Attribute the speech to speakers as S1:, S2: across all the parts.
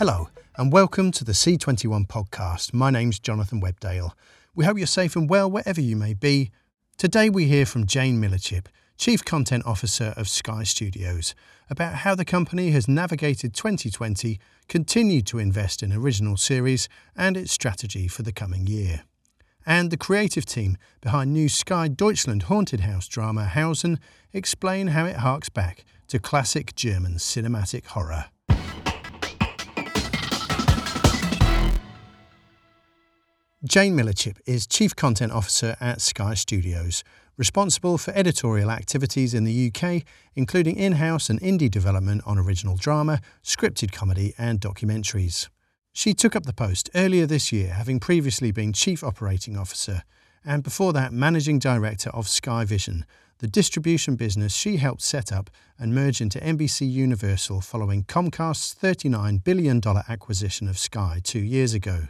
S1: Hello, and welcome to the C21 podcast. My name's Jonathan Webdale. We hope you're safe and well wherever you may be. Today we hear from Jane Millichip, Chief Content Officer of Sky Studios, about how the company has navigated 2020, continued to invest in original series, and its strategy for the coming year. And the creative team behind new Sky Deutschland haunted house drama Hausen explain how it harks back to classic German cinematic horror. Jane Millichip is Chief Content Officer at Sky Studios, responsible for editorial activities in the UK, including in house and indie development on original drama, scripted comedy, and documentaries. She took up the post earlier this year, having previously been Chief Operating Officer, and before that, Managing Director of Sky Vision, the distribution business she helped set up and merge into NBC Universal following Comcast's $39 billion acquisition of Sky two years ago.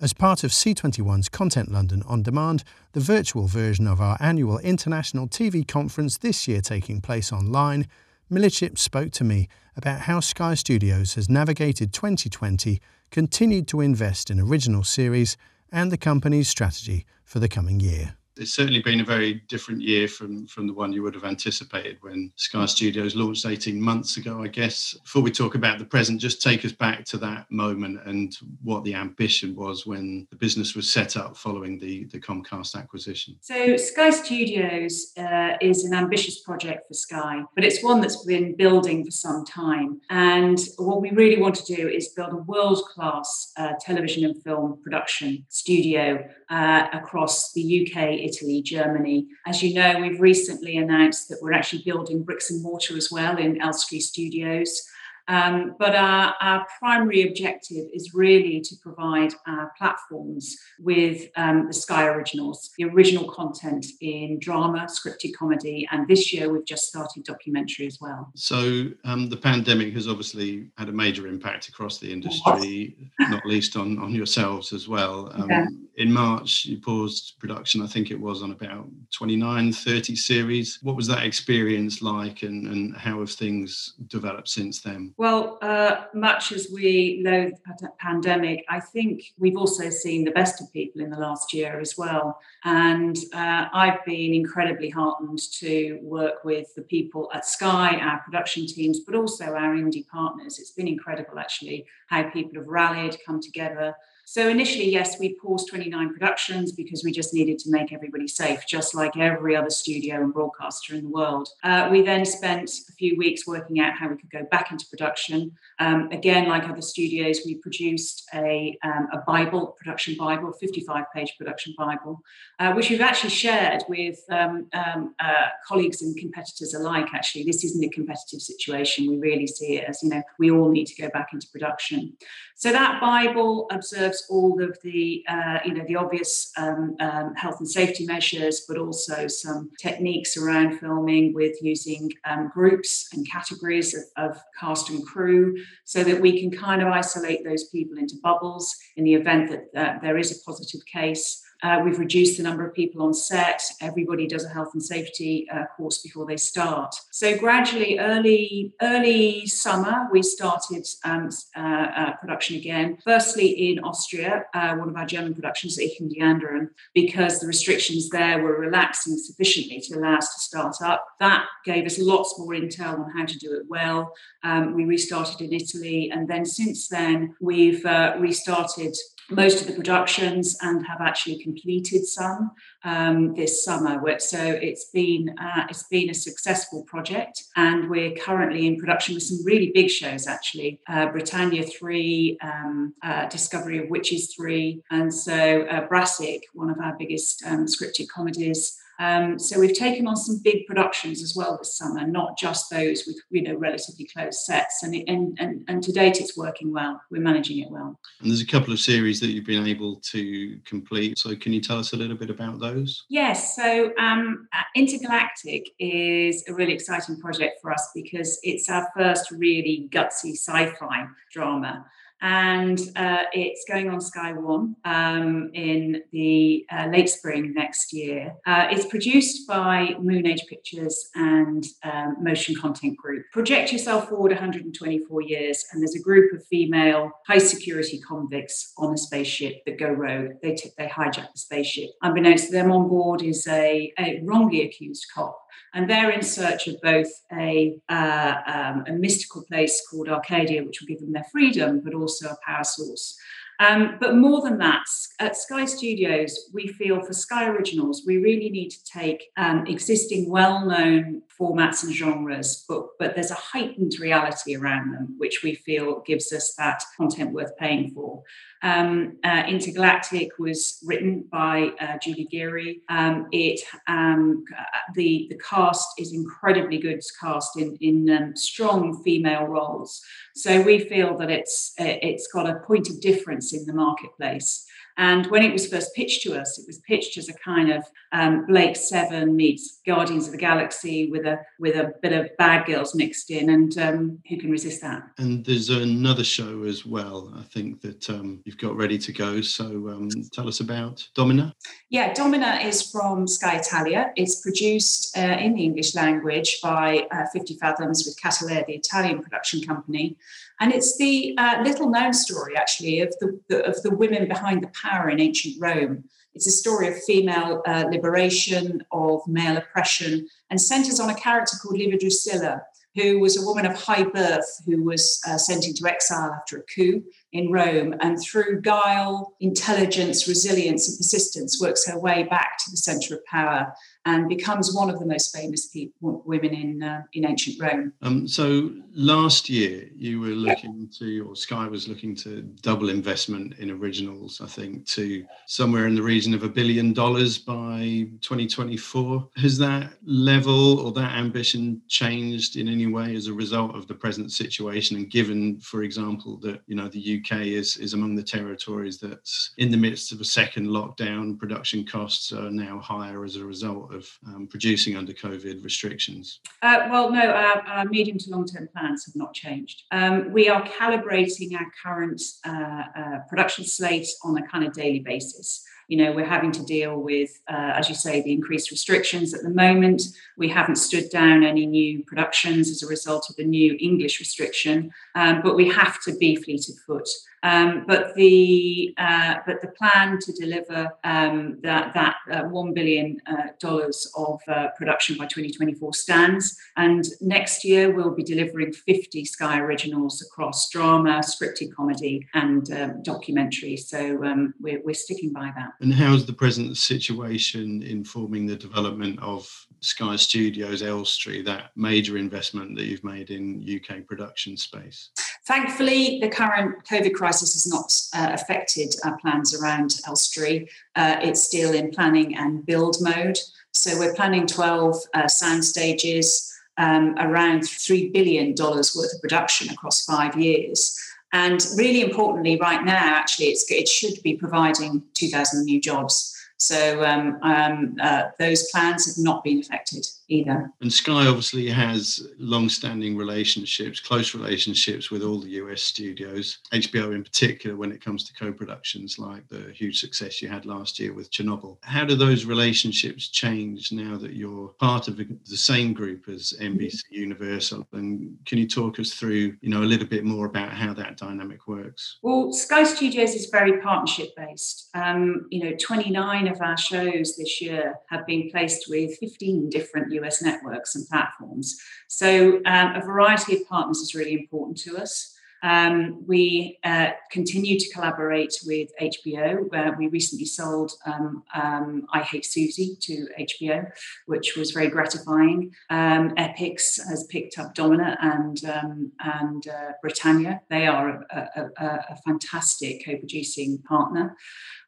S1: As part of C21's Content London On Demand, the virtual version of our annual international TV conference this year taking place online, Millichip spoke to me about how Sky Studios has navigated 2020, continued to invest in original series, and the company's strategy for the coming year
S2: it's certainly been a very different year from from the one you would have anticipated when Sky Studios launched 18 months ago, I guess. Before we talk about the present, just take us back to that moment and what the ambition was when the business was set up following the, the Comcast acquisition.
S3: So, Sky Studios uh, is an ambitious project for Sky, but it's one that's been building for some time. And what we really want to do is build a world class uh, television and film production studio uh, across the UK Italy, Germany. As you know, we've recently announced that we're actually building bricks and mortar as well in Elstree Studios. Um, but our, our, primary objective is really to provide our platforms with um, the Sky Originals, the original content in drama, scripted comedy, and this year we've just started documentary as well.
S2: So um, the pandemic has obviously had a major impact across the industry, not least on, on yourselves as well. Um, yeah. In March, you paused production, I think it was on about 29, 30 series. What was that experience like, and, and how have things developed since then?
S3: Well, uh, much as we loathe the pandemic, I think we've also seen the best of people in the last year as well. And uh, I've been incredibly heartened to work with the people at Sky, our production teams, but also our indie partners. It's been incredible, actually, how people have rallied, come together. So initially, yes, we paused 29 productions because we just needed to make everybody safe, just like every other studio and broadcaster in the world. Uh, we then spent a few weeks working out how we could go back into production. Um, again, like other studios, we produced a, um, a Bible, production Bible, 55 page production Bible, uh, which we've actually shared with um, um, uh, colleagues and competitors alike. Actually, this isn't a competitive situation. We really see it as, you know, we all need to go back into production. So that Bible observes all of the, uh, you know, the obvious um, um, health and safety measures, but also some techniques around filming with using groups and categories of, of cast and crew, so that we can kind of isolate those people into bubbles in the event that uh, there is a positive case. Uh, we've reduced the number of people on set. Everybody does a health and safety uh, course before they start. So gradually, early early summer, we started um, uh, uh production again. Firstly in Austria, uh, one of our German productions, Ich und because the restrictions there were relaxing sufficiently to allow us to start up. That gave us lots more intel on how to do it well. Um, we restarted in Italy, and then since then we've uh, restarted most of the productions and have actually completed some um, this summer. So it's been uh, it's been a successful project, and we're currently in production with some really big shows. Actually, uh, Britannia three, um, uh, Discovery of Witches three, and so uh, Brassic, one of our biggest um, scripted comedies. Um, so we've taken on some big productions as well this summer, not just those with you know relatively close sets. And, and and and to date, it's working well. We're managing it well.
S2: And there's a couple of series that you've been able to complete. So can you tell us a little bit about those?
S3: Yes. So um, Intergalactic is a really exciting project for us because it's our first really gutsy sci-fi drama. And uh, it's going on Sky One um, in the uh, late spring next year. Uh, it's produced by Moon Age Pictures and um, Motion Content Group. Project yourself forward 124 years, and there's a group of female high security convicts on a spaceship that go rogue. They t- they hijack the spaceship. Unbeknownst to them, on board is a, a wrongly accused cop and they're in search of both a, uh, um, a mystical place called Arcadia, which will give them their freedom, but also a power source. Um, but more than that, at Sky Studios, we feel for Sky Originals, we really need to take um, existing well known formats and genres, but, but there's a heightened reality around them, which we feel gives us that content worth paying for. Um, uh, Intergalactic was written by uh, Julie Geary. Um, it um, uh, the the cast is incredibly good cast in in um, strong female roles. So we feel that it's it's got a point of difference in the marketplace. And when it was first pitched to us, it was pitched as a kind of um, Blake Seven meets Guardians of the Galaxy with a with a bit of bad girls mixed in, and um, who can resist that?
S2: And there's another show as well. I think that um, you've got ready to go. So um, tell us about Domina.
S3: Yeah, Domina is from Sky Italia. It's produced uh, in the English language by uh, 50 Fathoms with Cattleya, the Italian production company. And it's the uh, little known story, actually, of the, the, of the women behind the power in ancient Rome. It's a story of female uh, liberation, of male oppression, and centers on a character called Livia Drusilla, who was a woman of high birth who was uh, sent into exile after a coup in Rome, and through guile, intelligence, resilience, and persistence, works her way back to the center of power and becomes one of the most famous people, women in uh, in ancient Rome.
S2: Um, so last year, you were looking to, or Sky was looking to double investment in originals. I think to somewhere in the region of a billion dollars by 2024. Has that level or that ambition changed in any way as a result of the present situation? And given, for example, that you know the UK is is among the territories that's in the midst of a second lockdown, production costs are now higher as a result of um, producing under COVID restrictions?
S3: Uh, well, no, our, our, medium to long term plans have not changed. Um, we are calibrating our current uh, uh, production slate on a kind of daily basis you know we're having to deal with uh, as you say the increased restrictions at the moment we haven't stood down any new productions as a result of the new english restriction um, but we have to be fleet of foot um, but the uh, but the plan to deliver um, that that uh, one billion uh, dollars of uh, production by 2024 stands, and next year we'll be delivering 50 Sky originals across drama, scripted comedy, and um, documentary. So um, we're we're sticking by that.
S2: And how's the present situation informing the development of Sky Studios Elstree, that major investment that you've made in UK production space?
S3: Thankfully, the current COVID crisis has not uh, affected our plans around Elstree. Uh, it's still in planning and build mode. So we're planning 12 uh, sound stages, um, around $3 billion worth of production across five years. And really importantly, right now, actually, it should be providing 2,000 new jobs. So um, um, uh, those plans have not been affected either.
S2: And Sky obviously has long-standing relationships, close relationships with all the US studios, HBO in particular when it comes to co-productions like the huge success you had last year with Chernobyl. How do those relationships change now that you're part of the same group as NBC Universal? And can you talk us through, you know, a little bit more about how that dynamic works?
S3: Well, Sky Studios is very partnership based. Um, you know, 29 of our shows this year have been placed with 15 different US networks and platforms. So um, a variety of partners is really important to us. Um, we uh, continue to collaborate with HBO, where we recently sold um, um, I Hate Suzie to HBO, which was very gratifying. Um, Epix has picked up Domina and um, and uh, Britannia. They are a, a, a, a fantastic co-producing partner.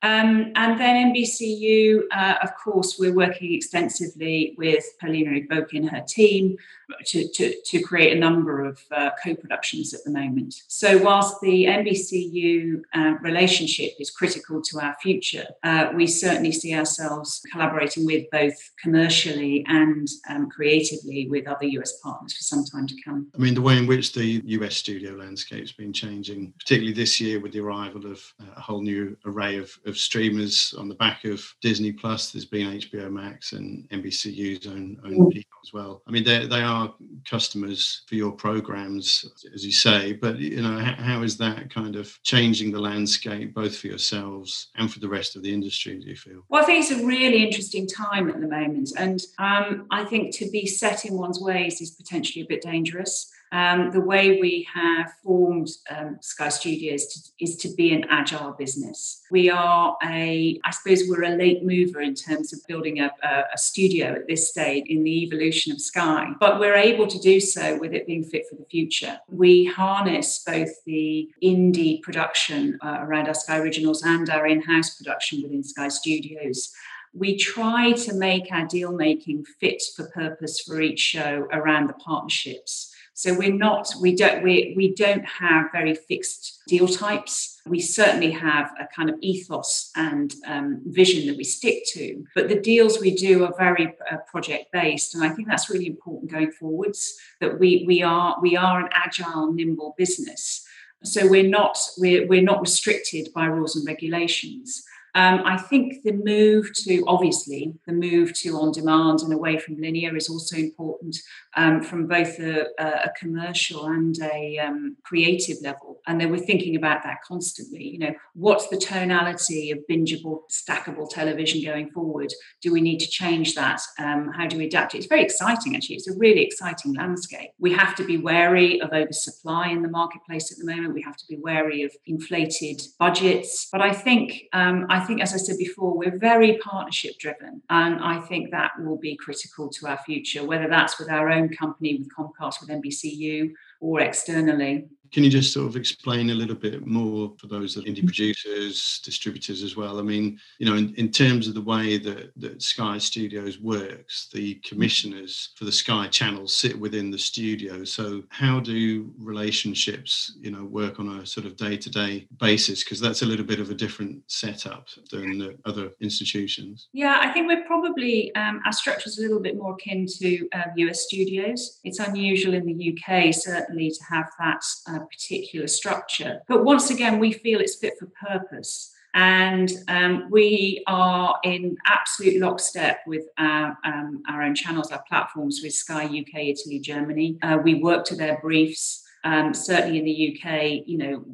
S3: Um, and then NBCU, uh, of course, we're working extensively with Paulina Igboki and her team to, to, to create a number of uh, co productions at the moment. So, whilst the NBCU uh, relationship is critical to our future, uh, we certainly see ourselves collaborating with both commercially and um, creatively with other US partners for some time to come.
S2: I mean, the way in which the US studio landscape's been changing, particularly this year with the arrival of uh, a whole new array of, of streamers on the back of Disney Plus, there's been HBO Max and NBCU's own, own mm. As well. I mean, they are customers for your programs, as you say, but you know, how, how is that kind of changing the landscape both for yourselves and for the rest of the industry? Do you feel?
S3: Well, I think it's a really interesting time at the moment, and um, I think to be set in one's ways is potentially a bit dangerous. Um, the way we have formed um, Sky Studios to, is to be an agile business. We are a, I suppose, we're a late mover in terms of building a, a, a, studio at this stage in the evolution of Sky, but we're able to do so with it being fit for the future. We harness both the indie production uh, around our Sky Originals and our in house production within Sky Studios we try to make our deal making fit for purpose for each show around the partnerships so we're not, we don't, we, we don't have very fixed deal types. We certainly have a kind of ethos and um, vision that we stick to, but the deals we do are very uh, project based, and I think that's really important going forwards. That we we are we are an agile, nimble business, so we're not we're, we're not restricted by rules and regulations. Um, I think the move to, obviously, the move to on demand and away from linear is also important um, from both a, a, commercial and a um, creative level. And they were thinking about that constantly. You know, what's the tonality of bingeable, stackable television going forward? Do we need to change that? Um, how do we adapt it? It's very exciting, actually. It's a really exciting landscape. We have to be wary of oversupply in the marketplace at the moment. We have to be wary of inflated budgets. But I think, um, I think, as I said before, we're very partnership driven. And I think that will be critical to our future, whether that's with our own company, with Comcast, with NBCU, or externally.
S2: Can you just sort of explain a little bit more for those that indie producers, distributors as well? I mean, you know, in, in terms of the way that, that Sky Studios works, the commissioners for the Sky channels sit within the studio. So how do relationships, you know, work on a sort of day-to-day basis? Because that's a little bit of a different setup than the other institutions.
S3: Yeah, I think we're probably um, our structure is a little bit more akin to uh, US studios. It's unusual in the UK, certainly, to have that. Uh, particular structure. But once again, we feel it's fit for purpose. And um, we are in absolute lockstep with our, um, our own channels, our platforms with Sky UK, Italy, Germany. Uh, we work to their briefs. Um, certainly in the UK, you know,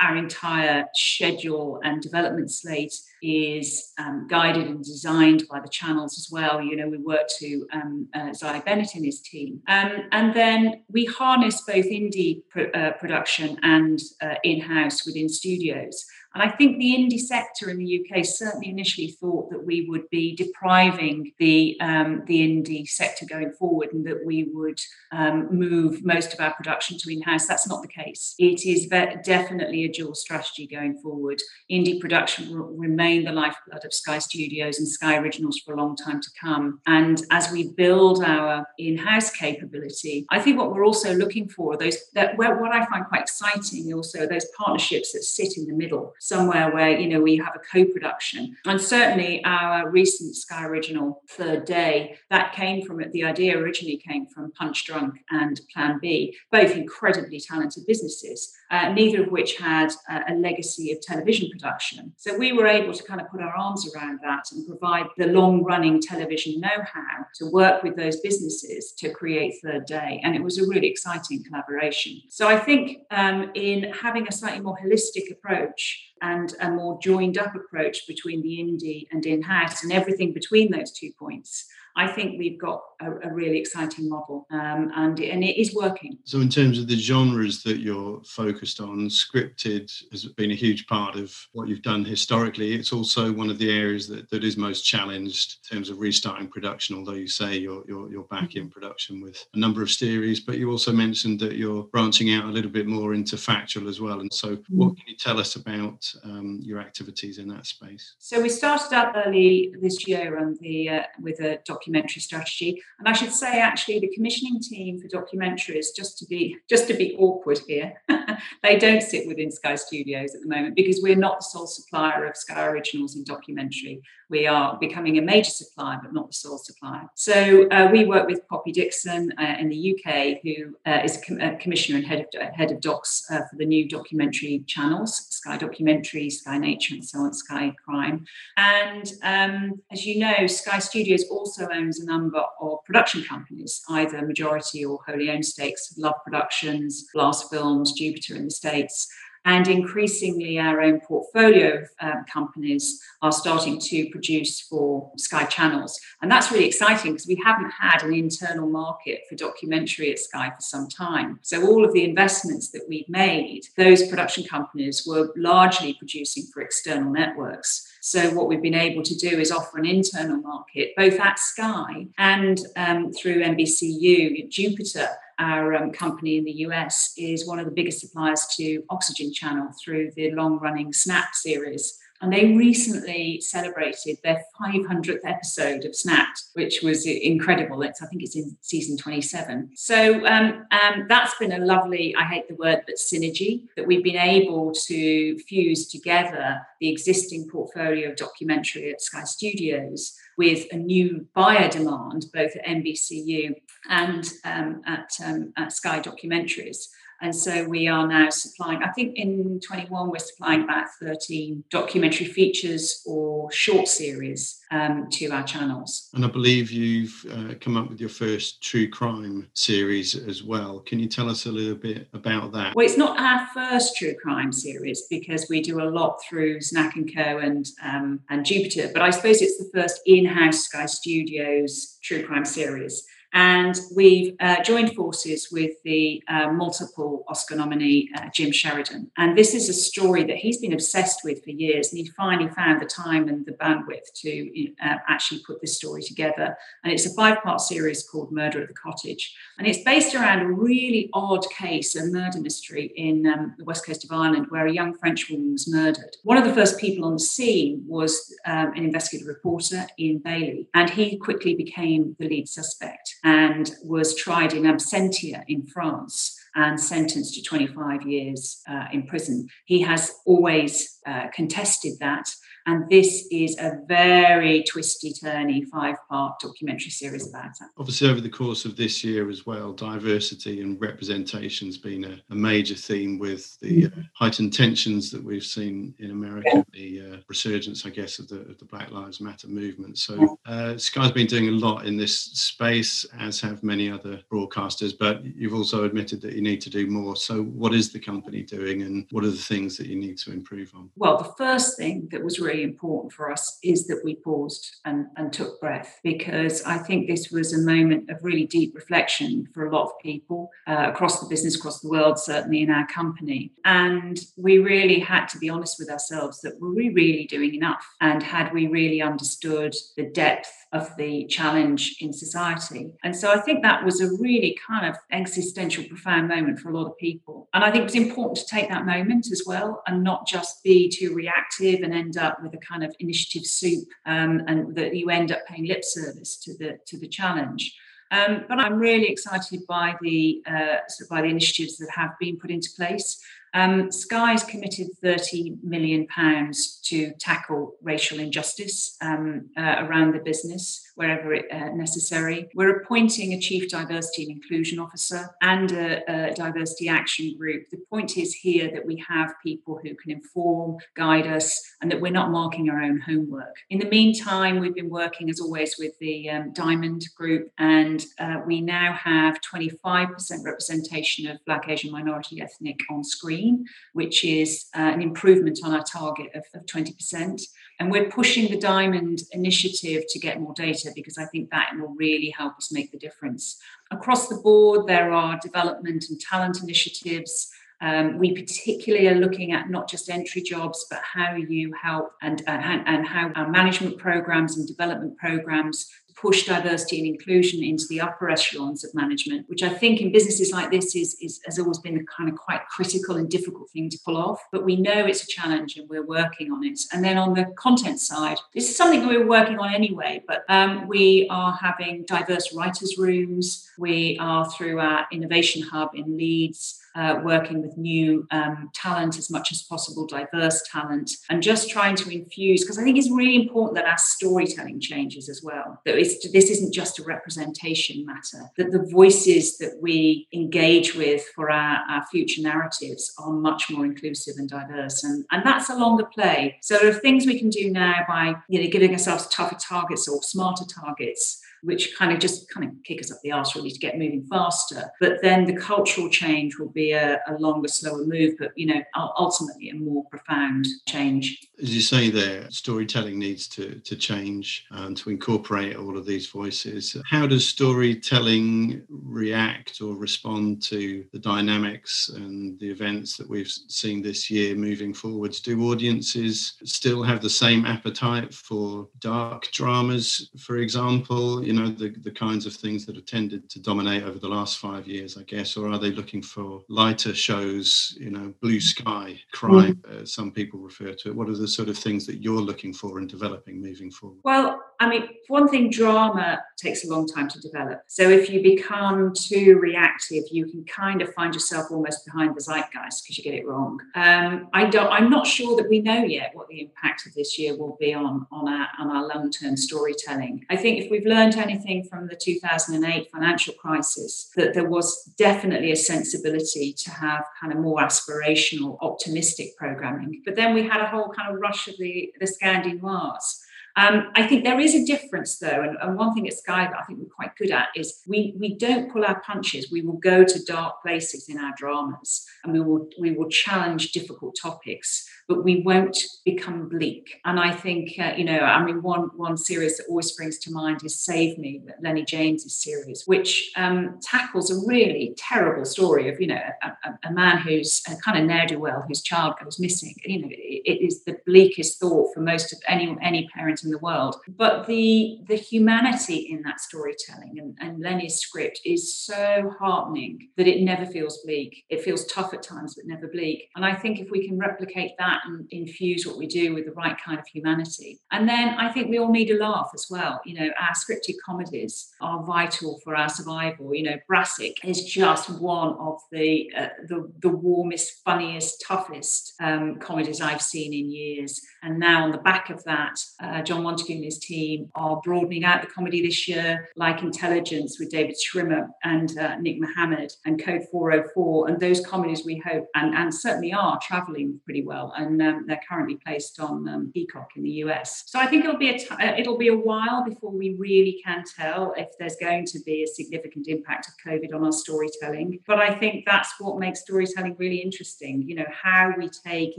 S3: our entire schedule and development slate is um, guided and designed by the channels as well. You know, we work to um, uh, Zai Bennett and his team. Um, and then we harness both indie pr- uh, production and uh, in house within studios. And I think the indie sector in the UK certainly initially thought that we would be depriving the um, the indie sector going forward, and that we would um, move most of our production to in-house. That's not the case. It is definitely a dual strategy going forward. Indie production will remain the lifeblood of Sky Studios and Sky Originals for a long time to come. And as we build our in-house capability, I think what we're also looking for those that what I find quite exciting also those partnerships that sit in the middle somewhere where you know we have a co-production. And certainly our recent sky original third day that came from it the idea originally came from Punchdrunk and plan b both incredibly talented businesses uh, neither of which had a legacy of television production. So we were able to kind of put our arms around that and provide the long running television know-how to work with those businesses to create third day. And it was a really exciting collaboration. So i think um, in having a slightly more holistic approach and a more joined up approach between the indie and in house and everything between those two points I think we've got a, a really exciting model um, and, and it is working.
S2: So, in terms of the genres that you're focused on, scripted has been a huge part of what you've done historically. It's also one of the areas that, that is most challenged in terms of restarting production, although you say you're, you're, you're back in production with a number of series, but you also mentioned that you're branching out a little bit more into factual as well. And so, what can you tell us about um, your activities in that space?
S3: So, we started out early this year on the uh, with a documentary strategy. And I should say, actually, the commissioning team for documentaries, just to be just to be awkward here, they don't sit within Sky Studios at the moment because we're not the sole supplier of Sky Originals in documentary. We are becoming a major supplier, but not the sole supplier. So uh, we work with Poppy Dixon uh, in the UK, who uh, is com- uh, commissioner and head of head of docs uh, for the new documentary channels, Sky Documentary, Sky Nature, and so on, Sky Crime. And um, as you know, Sky Studios also owns a number of production companies, either majority or wholly owned stakes. Love Productions, Blast Films, Jupiter in the States. And increasingly, our own portfolio of um, companies are starting to produce for Sky channels. And that's really exciting because we haven't had an internal market for documentary at Sky for some time. So, all of the investments that we've made, those production companies were largely producing for external networks. So, what we've been able to do is offer an internal market, both at Sky and um, through NBCU, Jupiter our um, company in the US is one of the biggest suppliers to Oxygen Channel through the long running SNAP series. And they recently celebrated their 500th episode of Snapped, which was incredible. It's, I think it's in season 27. So um, um, that's been a lovely, I hate the word, but synergy that we've been able to fuse together the existing portfolio of documentary at Sky Studios with a new buyer demand, both at NBCU and um, at, um, at Sky Documentaries. And so we are now supplying, I think in 21, we're supplying about 13 documentary features or short series um, to our channels.
S2: And I believe you've uh, come up with your first true crime series as well. Can you tell us a little bit about that?
S3: Well, it's not our first true crime series because we do a lot through Znak and Co. and, um, and Jupiter, but I suppose it's the first in house Sky Studios true crime series. And we've uh, joined forces with the uh, multiple Oscar nominee uh, Jim Sheridan. And this is a story that he's been obsessed with for years. And he finally found the time and the bandwidth to uh, actually put this story together. And it's a five part series called Murder at the Cottage. And it's based around a really odd case, a murder mystery in um, the west coast of Ireland, where a young French woman was murdered. One of the first people on the scene was um, an investigative reporter, Ian Bailey. And he quickly became the lead suspect and was tried in absentia in France and sentenced to 25 years uh, in prison. He has always uh, contested that and this is a very twisty, turny five part documentary series about that.
S2: Obviously, over the course of this year as well, diversity and representation has been a, a, major theme with the uh, heightened tensions that we've seen in America, the uh, resurgence, I guess, of the, of the, Black Lives Matter movement. So, uh, Sky's been doing a lot in this space, as have many other broadcasters, but you've also admitted that you need to do more. So, what is the company doing and what are the things that you need to improve on?
S3: Well, the first thing that was really important for us is that we paused and, and took breath because I think this was a moment of really deep reflection for a lot of people uh, across the business, across the world, certainly in our company. And we really had to be honest with ourselves that were we really doing enough? And had we really understood the depth of the challenge in society? And so I think that was a really kind of existential, profound moment for a lot of people. And I think it was important to take that moment as well and not just be too reactive and end up with a kind of initiative soup um, and that you end up paying lip service to the to the challenge. Um, but I'm really excited by the uh, by the initiatives that have been put into place. Um, Sky's committed 30 million pounds to tackle racial injustice um, uh, around the business wherever it, uh, necessary. We're appointing a chief diversity and inclusion officer and a, a, diversity action group. The point is here that we have people who can inform, guide us, and that we're not marking our own homework. In the meantime, we've been working as always with the um, Diamond Group, and uh, we now have 25% representation of Black, Asian, minority, ethnic on screen, which is uh, an improvement on our target of, of 20%. And we're pushing the Diamond initiative to get more data because I think that will really help us make the difference. Across the board, there are development and talent initiatives um, we particularly are looking at not just entry jobs, but how you help and, and how our management programs and development programs push diversity and inclusion into the upper echelons of management, which I think in businesses like this is, is has always been a kind of quite critical and difficult thing to pull off. But we know it's a challenge and we're working on it. And then on the content side, this is something we're working on anyway, but um, we are having diverse writers' rooms. We are through our innovation hub in Leeds uh, working with new um, talent as much as possible, diverse talent, and just trying to infuse, because I think it's really important that our storytelling changes as well. That this isn't just a representation matter, that the voices that we engage with for our, our future narratives are much more inclusive and diverse. And, and that's a longer play. So there are things we can do now by you know, giving ourselves tougher targets or smarter targets which kind of just kind of kick us up the arse really to get moving faster. But then the cultural change will be a, a longer, slower move, but you know, ultimately a more profound change.
S2: As you say there, storytelling needs to, to change and to incorporate all of these voices. How does storytelling react or respond to the dynamics and the events that we've seen this year moving forwards? Do audiences still have the same appetite for dark dramas, for example? You know the, the kinds of things that have tended to dominate over the last five years i guess or are they looking for lighter shows you know blue sky crime mm. uh, some people refer to it what are the sort of things that you're looking for in developing moving forward
S3: well i mean one thing drama takes a long time to develop. So if you become too reactive you can kind of find yourself almost behind the zeitgeist because you get it wrong. Um, i don't i'm not sure that we know yet what the impact of this year will be on on our on our long-term storytelling. I think if we've learned anything from the 2008 financial crisis that there was definitely a sensibility to have kind of more aspirational, optimistic programming. But then we had a whole kind of rush of the, the Scandi noirs um, I think there is a difference though, and, and, one thing at Sky that I think we're quite good at is we we don't pull our punches. We will go to dark places in our dramas, and we will we will challenge difficult topics, but we won't become bleak. And I think uh, you know, I mean, one one series that always springs to mind is Save Me, Lenny James's series, which um, tackles a really terrible story of you know a, a, man who's a kind of ne'er do well whose child goes missing. You know, it, it is the bleakest thought for most of any any parent in the world. But the the humanity in that storytelling and, and Lenny's script is so heartening that it never feels bleak. It feels tough at times, but never bleak. And I think if we can replicate that and infuse what we do with the right kind of humanity, and then I think we all need a laugh as well. You know, our scripted comedies are vital for our survival. You know, Brassic is just one of the uh, the, the warmest, funniest, toughest um, comedies I've seen in years. And now on the back of that, uh, Jon Mountague and his team are broadening out the comedy this year, like Intelligence with David Schwimmer and uh, Nick Mohammed and Code 404. And those comedies we hope and, and certainly are traveling pretty well. And um, they're currently placed on um, Peacock in the US. So I think it'll be a t- uh, it'll be a while before we really can tell if there's going to be a significant impact of COVID on our storytelling. But I think that's what makes storytelling really interesting. You know, how we take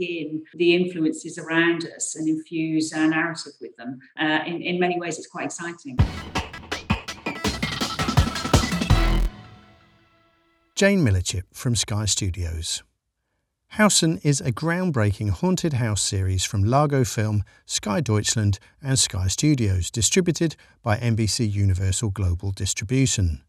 S3: in the influences around us and infuse our narrative with them. Uh, in, in many ways, it's quite exciting.
S1: Jane Millichip from Sky Studios. Hausen is a groundbreaking haunted house series from Largo Film, Sky Deutschland, and Sky Studios, distributed by NBC Universal Global Distribution.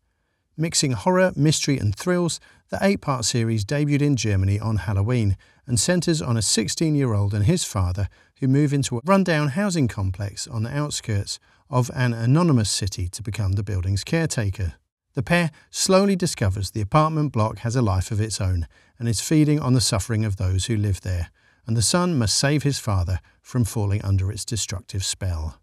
S1: Mixing horror, mystery, and thrills, the eight part series debuted in Germany on Halloween and centres on a 16 year old and his father who move into a rundown housing complex on the outskirts of an anonymous city to become the building's caretaker. The pair slowly discovers the apartment block has a life of its own and is feeding on the suffering of those who live there, and the son must save his father from falling under its destructive spell.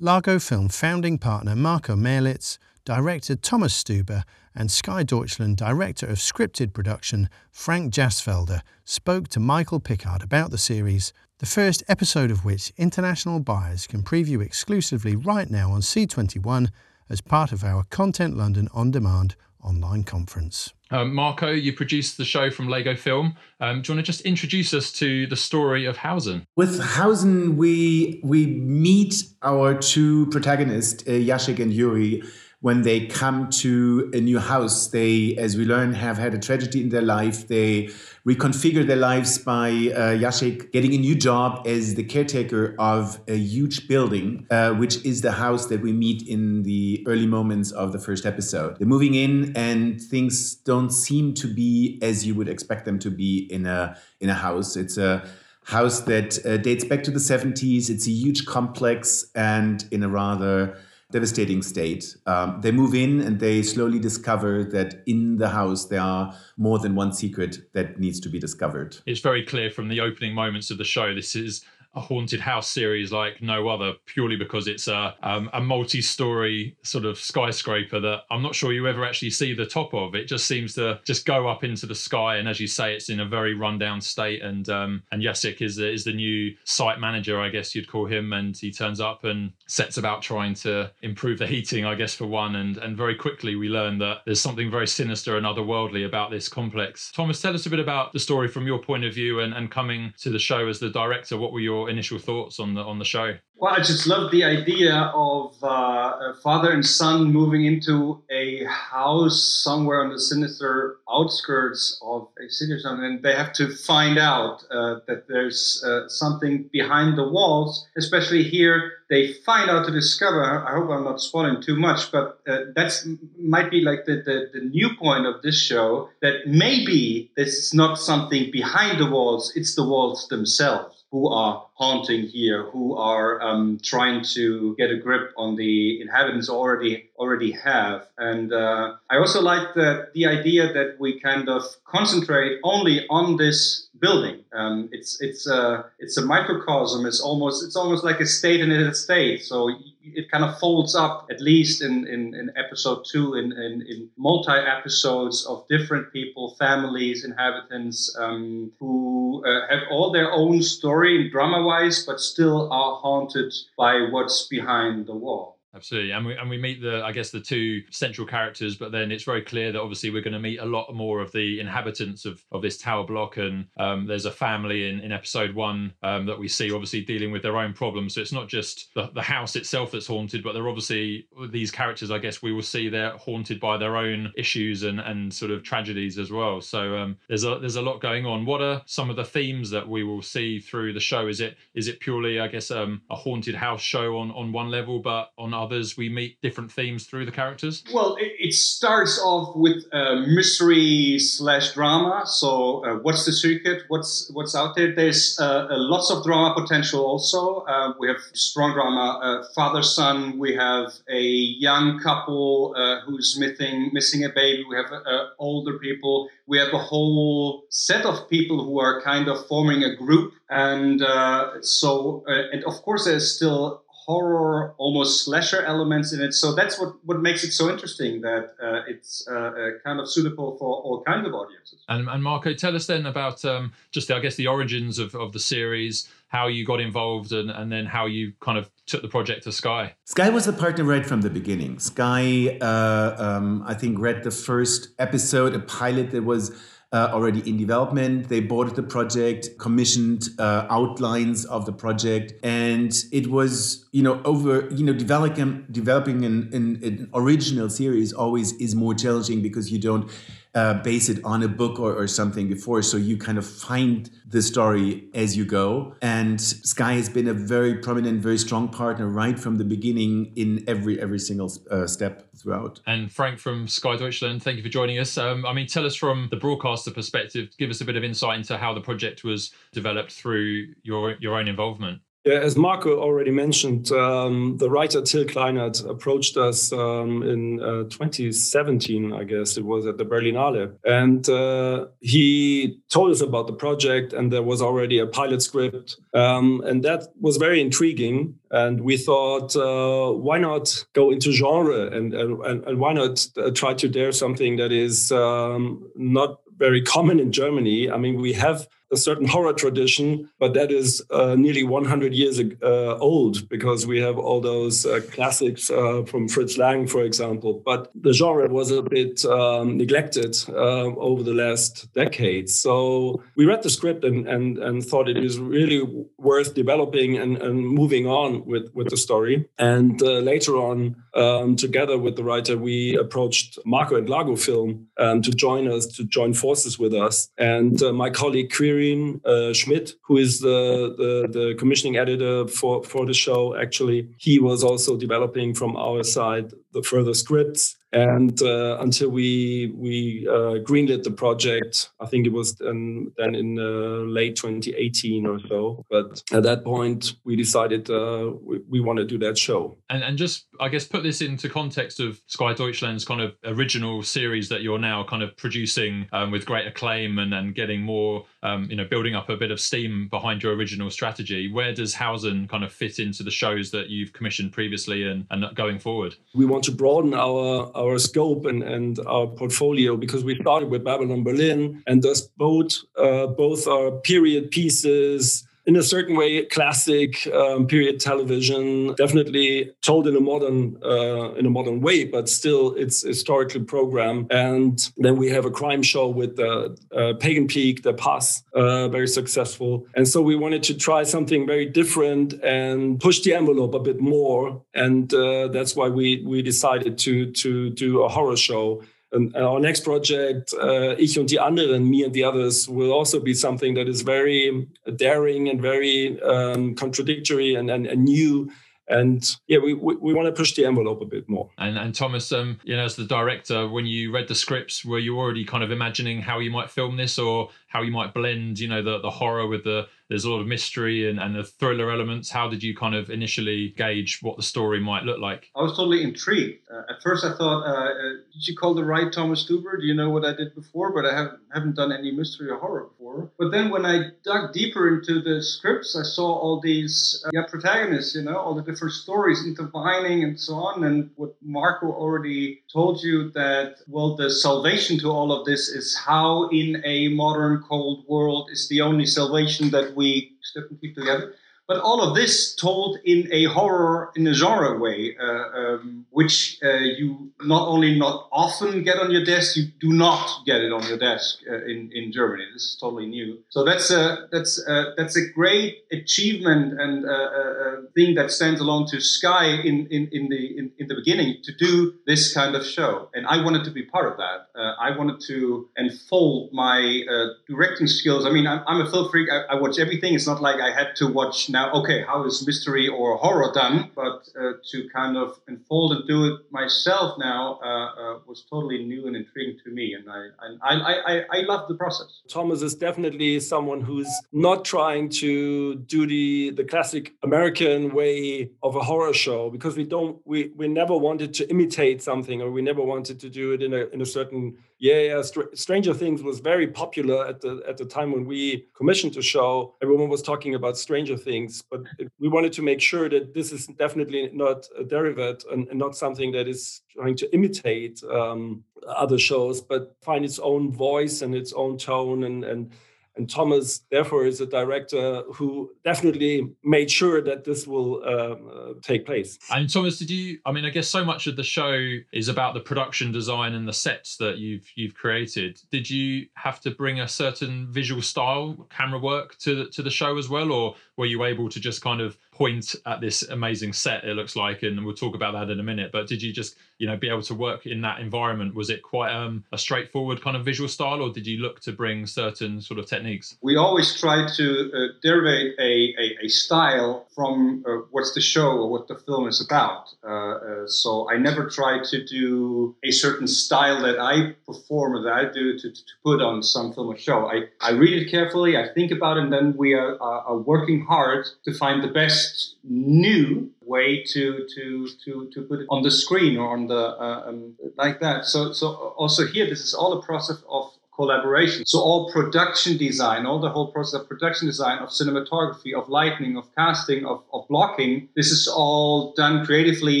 S1: Largo Film founding partner Marco Mehlitz director Thomas Stuber and Sky Deutschland director of scripted production Frank Jastfelder spoke to Michael Pickard about the series, the first episode of which international buyers can preview exclusively right now on C21 as part of our Content London On Demand online conference.
S4: Um, Marco, you produced the show from Largo Film. Um, do you want to just introduce us to the story of Hausen?
S5: With Hausen, we we meet our two protagonists, uh, Jaschek and Juri, when they come to a new house, they, as we learn, have had a tragedy in their life. They reconfigure their lives by uh, Jaschek getting a new job as the caretaker of a huge building, uh, which is the house that we meet in the early moments of the first episode. They're moving in, and things don't seem to be as you would expect them to be in a in a house. It's a house that uh, dates back to the 70s. It's a huge complex and in a rather devastating state. Um, they move in and they slowly discover that in the house there are more than one secret that needs to be discovered.
S4: It's very clear from the opening moments of the show. This is a haunted house series like no other, purely because it's a um, a multi-story sort of skyscraper that I'm not sure you ever actually see the top of. It just seems to just go up into the sky, and as you say, it's in a very rundown state. And um, and Jaschek is is the new site manager, I guess you'd call him, and he turns up and sets about trying to improve the heating, I guess for one. And and very quickly we learn that there's something very sinister and otherworldly about this complex. Thomas, tell us a bit about the story from your point of view, and, and coming to the show as the director. What were your initial thoughts on the on the show?
S6: Well, I just love the idea of uh, father and son moving into a house somewhere on the sinister outskirts of a city or something, and they have to find out uh, that there's uh, something behind the walls. Especially here, they find out to discover. I hope I'm not spoiling too much, but uh, that's might be like the, the the new point of this show that maybe this is not something behind the walls; it's the walls themselves who are haunting here, who are um, trying to get a grip on the inhabitants already already have. And uh, I also like that the idea that we kind of concentrate only on this building. Um, it's it's a it's a microcosm. It's almost it's almost like a state in a state. So it kind of folds up at least in in, in episode two in, in, in multi episodes of different people, families, inhabitants um, who uh, have all their own story drama wise, but still are haunted by what's behind the wall.
S4: Absolutely, and we and we meet the I guess the two central characters, but then it's very clear that obviously we're going to meet a lot more of the inhabitants of, of this tower block, and um, there's a family in, in episode one um, that we see obviously dealing with their own problems. So it's not just the, the house itself that's haunted, but they're obviously these characters. I guess we will see they're haunted by their own issues and and sort of tragedies as well. So um, there's a there's a lot going on. What are some of the themes that we will see through the show? Is it is it purely I guess um, a haunted house show on on one level, but on others we meet different themes through the characters?
S6: Well, it, it starts off with uh, mystery slash drama. So, uh, what's the secret? What's what's out there? There's uh, lots of drama potential. Also, uh, we have strong drama. Uh, father son. We have a young couple uh, who's missing missing a baby. We have older people. We have a whole set of people who are kind of forming a group and uh, so uh, and of course there's still horror, almost slasher elements in it. So that's what, what makes it so interesting that uh, it's uh, uh, kind of suitable for all kinds of audiences.
S4: And, and Marco, tell us then about um, just, I guess, the origins of, of the series, how you got involved, and, and then how you kind of took the project to Sky.
S5: Sky was a partner right from the beginning. Sky, uh, um, I think, read the first episode, a pilot that was uh, already in development. They bought the project, commissioned uh, outlines of the project, and it was you know over you know developing developing an, an, an original series always is more challenging because you don't uh, base it on a book or, or something before. So you kind of find the story as you go. And Sky has been a very prominent, very strong partner right from the beginning in every every single uh, step throughout.
S4: And Frank from Sky Deutschland, thank you for joining us. Um, I mean, tell us from the broadcaster perspective, give us a bit of insight into how the project was developed through your your own involvement.
S7: Yeah, as Marco already mentioned, um, the writer Till Kleinert approached us um, in uh, 2017, I guess it was at the Berlinale. And uh, he told us about the project, and there was already a pilot script. Um, and that was very intriguing. And we thought, uh, why not go into genre and, and, and why not uh, try to dare something that is um, not very common in Germany. I mean, we have a certain horror tradition, but that is uh, nearly 100 years uh, old because we have all those uh, classics uh, from Fritz Lang, for example. But the genre was a bit um, neglected uh, over the last decades. So we read the script and, and, and thought it is really worth developing and, and moving on with, with the story. And uh, later on, um, together with the writer, we approached Marco and Largo Film um, to join us, to join forces with us. And my colleague Quirin uh, Schmidt, who is the, the, the, commissioning editor for, for the show, actually, he was also developing from our side the further scripts and uh, until we we uh, greenlit the project, I think it was then, then in uh, late 2018 or so. But at that point, we decided uh, we, we want to do that show.
S4: And and just I guess put this into context of Sky Deutschland's kind of original series that you're now kind of producing um, with great acclaim and and getting more um, you know building up a bit of steam behind your original strategy. Where does Hausen kind of fit into the shows that you've commissioned previously and and going forward?
S7: We want to broaden our our scope and, and our portfolio because we started with Babylon Berlin and Das Boot uh, both are period pieces in a certain way classic um, period television definitely told in a modern uh, in a modern way but still it's historical program and then we have a crime show with the uh, pagan peak the pass uh, very successful. And so we wanted to try something very different and push the envelope a bit more. And uh, that's why we we decided to to do a horror show and our next project, uh, Ich und die anderen, Me and the Others, will also be something that is very daring and very um, contradictory and, and, and new and yeah, we, we, we, want to push the envelope a bit more.
S4: And and Thomas, um, you know, as the director, when you read the scripts, were you already kind of imagining how you might film this, or how you might blend, you know, the the horror with the there's a lot of mystery and, and the thriller elements. How did you kind of initially gauge what the story might look like?
S6: I was totally intrigued. Uh, at first, I thought, uh, uh, did you call the right Thomas Stuber? Do you know what I did before? But I haven't, haven't done any mystery or horror before. But then when I dug deeper into the scripts, I saw all these uh, yeah, protagonists, you know, all the different stories intertwining and so on. And what Marco already told you that, well, the salvation to all of this is how in a modern cold world is the only salvation that we step and keep together. But all of this told in a horror, in a genre way, uh, um, which uh, you not only not often get on your desk, you do not get it on your desk uh, in, in Germany. This is totally new. So that's a that's a, that's a great achievement and a, a thing that stands alone to Sky in, in, in the in, in, the beginning to do this kind of show. And I wanted to be part of that. Uh, I wanted to unfold my uh, directing skills. I mean, I'm, I'm a film freak. I, I watch everything. It's not like I had to watch now, okay, how is mystery or horror done? But uh, to kind of unfold and do it myself now uh, uh, was totally new and intriguing to me. And I, I, I, I, love the process.
S7: Thomas is definitely someone who's not trying to do the, the classic American way of a horror show because we don't, we, we never wanted to imitate something or we never wanted to do it in a, in a certain yeah, yeah. Str- Stranger Things was very popular at the at the time when we commissioned the show. Everyone was talking about Stranger Things, but we wanted to make sure that this is definitely not a derivative and, and not something that is trying to imitate um, other shows, but find its own voice and its own tone and and and Thomas, therefore, is a director who definitely made sure that this will um, uh, take place.
S4: And Thomas, did you? I mean, I guess so much of the show is about the production design and the sets that you've you've created. Did you have to bring a certain visual style, camera work to the, to the show as well, or were you able to just kind of point at this amazing set it looks like and we'll talk about that in a minute but did you just you know be able to work in that environment? Was it quite um, a straightforward kind of visual style or did you look to bring certain sort of techniques?
S6: We always try to uh, derive a, a, a, style from uh, what's the show or what the film is about. Uh, uh, so i never try to do a certain style that i perform or that i do to, to put on some film or show. I, I read it carefully i think about it and then we are, are working hard to find the best new way to to to to put it on the screen or on the uh, um, like that. So so also here, this is all a process of collaboration. So all production design, all the whole process of production design, of cinematography, of lighting, of casting, of, of blocking, this is all done creatively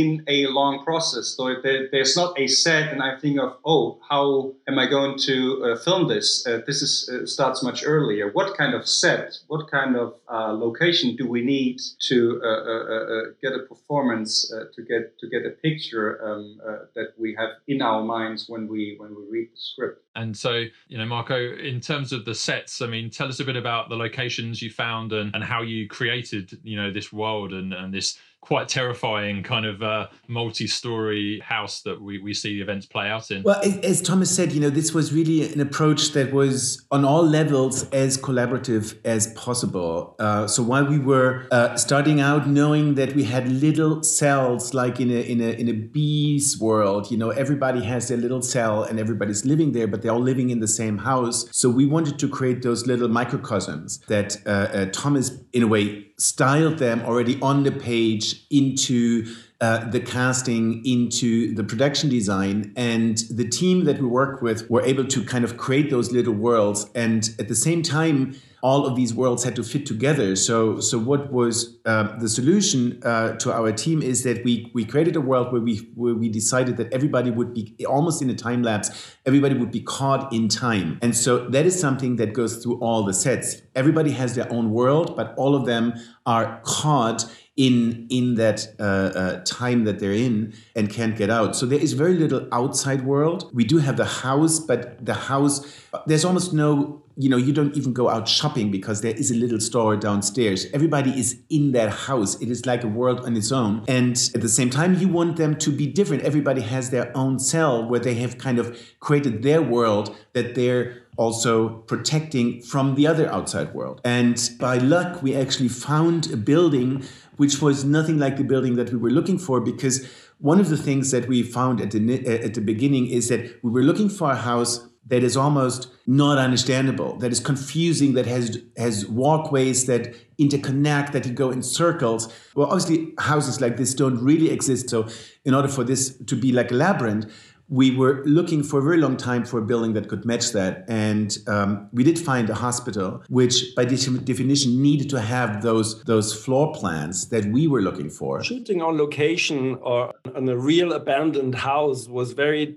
S6: in a long process. So there, there's not a set, and I think of, oh, how am I going to uh, film this? Uh, this is uh, starts much earlier. What kind of set, what kind of uh, location do we need to uh, uh, get a performance, to get to get a picture um, that we have in our minds when we when we read the script?
S4: And so, you know, Marco, in terms of the sets, I mean, tell us a bit about the locations you found and, and how you created, you know, this world and, and this quite terrifying kind of uh, multi-story house that we, we see events play out in.
S5: Well, as Thomas said, you know, this was really an approach that was on all levels as collaborative as possible. Uh, so while we were uh, starting out, knowing that we had little cells, like in a in a in a bee's world, you know, everybody has their little cell and everybody's living there, but they're all living in the same house. So we wanted to create those little microcosms that uh, uh, Thomas, in a way, styled them already on the page into uh, the casting into the production design and the team that we work with were able to kind of create those little worlds. And at the same time all of these worlds had to fit together. So, so what was uh, the solution uh, to our team is that we we created a world where we where we decided that everybody would be almost in a time lapse. Everybody would be caught in time, and so that is something that goes through all the sets. Everybody has their own world, but all of them are caught in in that uh, uh, time that they're in and can't get out. So there is very little outside world. We do have the house, but the house there's almost no you know you don't even go out shopping because there is a little store downstairs. Everybody is in that house. It is like a world on its own. And at the same time you want them to be different. Everybody has their own cell where they have kind of created their world that they're also protecting from the other outside world. And by luck we actually found a building which was nothing like the building that we were looking for because one of the things that we found at the at the beginning is that we were looking for a house that is almost not understandable, that is confusing, that has has walkways that interconnect, that you go in circles. Well, obviously, houses like this don't really exist. So, in order for this to be like a labyrinth, we were looking for a very long time for a building that could match that. And um, we did find a hospital, which by definition needed to have those, those floor plans that we were looking for.
S7: Shooting on location or on a real abandoned house was very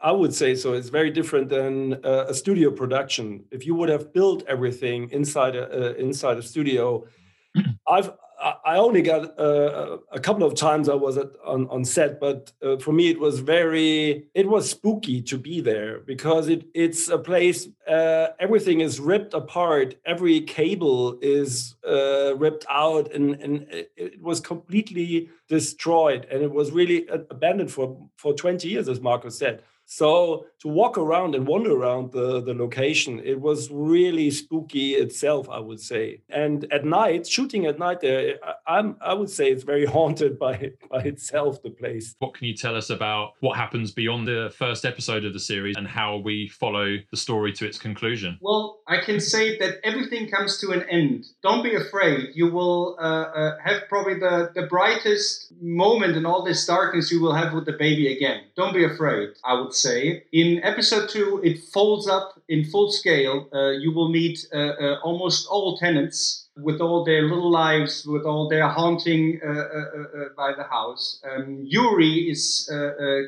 S7: I would say so. It's very different than a studio production. If you would have built everything inside a, uh, inside a studio, I've I only got uh, a couple of times I was at, on, on set, but uh, for me it was very it was spooky to be there because it it's a place uh, everything is ripped apart, every cable is uh, ripped out, and and it was completely destroyed, and it was really abandoned for for twenty years, as Marco said. So to walk around and wander around the, the location, it was really spooky itself, I would say. And at night, shooting at night there, I, I would say it's very haunted by, by itself, the place.
S4: What can you tell us about what happens beyond the first episode of the series and how we follow the story to its conclusion?
S6: Well, I can say that everything comes to an end. Don't be afraid. You will uh, uh, have probably the, the brightest moment in all this darkness you will have with the baby again. Don't be afraid, I would say. In episode two, it folds up in full scale. Uh, you will meet uh, uh, almost all tenants with all their little lives, with all their haunting uh, uh, uh, by the house. Um, Juri is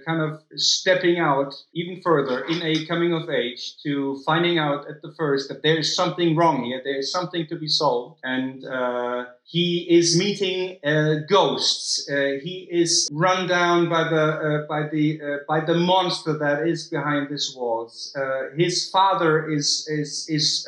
S6: kind of stepping out even further in a coming of age to finding out at the first that there is something wrong here, there is something to be solved, and he is meeting uh, ghosts. Uh, he is run down by the uh, by the by the monster that is behind his walls. his father is is is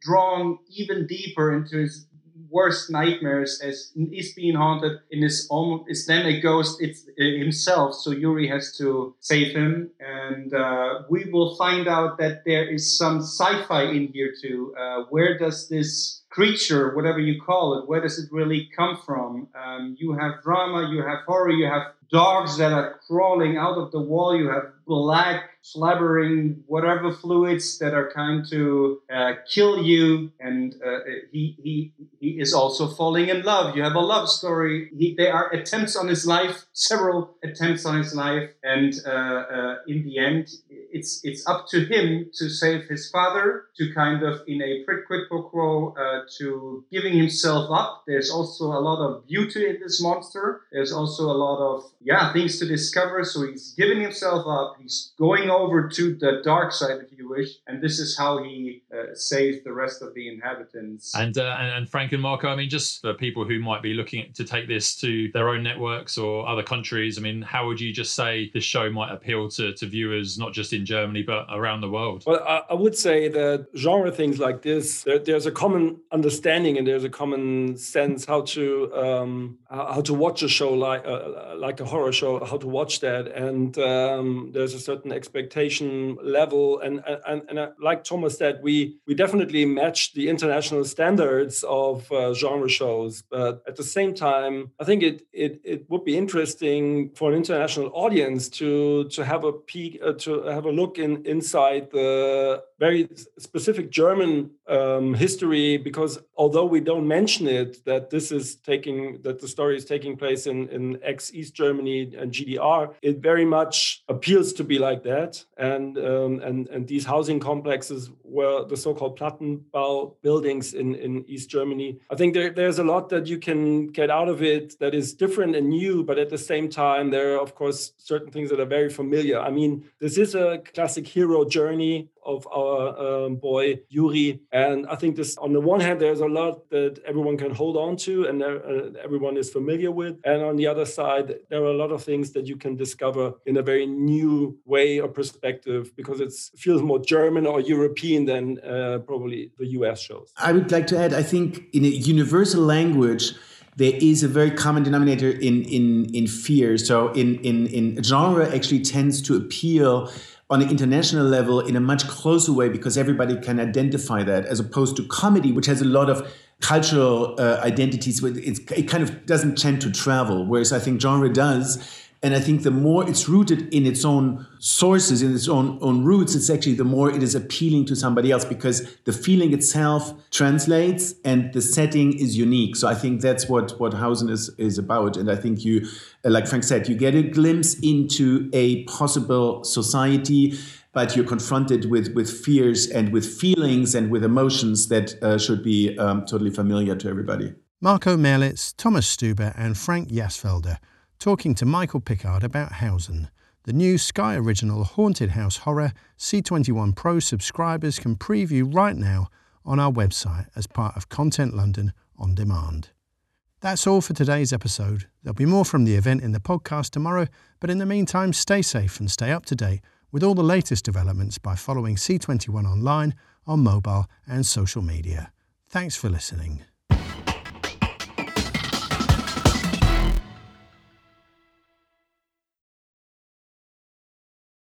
S6: drawn even deeper into his worst nightmares as is being haunted in his own is then a ghost it's himself. So Juri has to save him. And uh, we will find out that there is some sci-fi in here too. Uh, where does this creature whatever you call it where does it really come from? Um, you have drama you have horror you have dogs that are crawling out of the wall you have black slobbering whatever fluids that are trying to uh, kill you and uh, he, he he is also falling in love. You have a love story. He, there are attempts on his life several attempts on his life and uh, uh in the end it's it's up to him to save his father, to kind of in a quid pro quo uh, to giving himself up. There's also a lot of beauty in this monster. There's also a lot of yeah things to discover. So he's giving himself up. He's going over to the dark side, if you wish, and this is how he uh, saves the rest of the inhabitants.
S4: And, uh, and and Frank and Marco, I mean, just for people who might be looking to take this to their own networks or other countries, I mean, how would you just say this show might appeal to, to viewers not just in Germany but around the world?
S7: Well, I, I would say that genre things like this, there, there's a common understanding and there's a common sense how to um, how to watch a show like uh, like a horror show, how to watch that, and um, there's a certain expectation level. And and and uh, like Thomas said, we we definitely match the international standards of uh, genre shows, but at the same time, I think it it it would be interesting for an international audience to to have a peek uh, to have a look in inside the very specific German um, history because although we don't mention it that this is taking that the story is taking place in in ex East Germany and GDR, it very much appeals to be like that. And um, and and these housing complexes were the so-called Plattenbau buildings in in East Germany. I think there, there's a lot that you can get out of it that is different and new, but at the same time there are of course certain things that are very familiar. I mean, this is a classic hero journey of our um, boy Juri. And I think this, on the one hand, there's a lot that everyone can hold on to and uh, everyone is familiar with. And on the other side, there are a lot of things that you can discover in a very new way or perspective because it feels more German or European than uh, probably the US shows.
S5: I would like to add, I think in a universal language, there is a very common denominator in in in fear. So in in in genre actually tends to appeal on an international level in a much closer way because everybody can identify that as opposed to comedy which has a lot of cultural uh, identities it kind of doesn't tend to travel. Whereas i think genre does and I think the more it's rooted in its own sources, in its own, own roots, it's actually the more it is appealing to somebody else because the feeling itself translates and the setting is unique. So I think that's what, what Hausen is, is about. And I think you, like Frank said, you get a glimpse into a possible society but you're confronted with with fears and with feelings and with emotions that uh, should be um, totally familiar to everybody.
S1: Marco Mehlitz, Thomas Stuber, and Frank Jastfelder talking to Michael Pickard about Hausen. The new Sky Original Haunted House Horror C21 Pro subscribers can preview right now on our website as part of Content London on demand. That's all for today's episode. There'll be more from the event in the podcast tomorrow, but in the meantime, stay safe and stay up to date with all the latest developments by following C21 online on mobile and social media. Thanks for listening.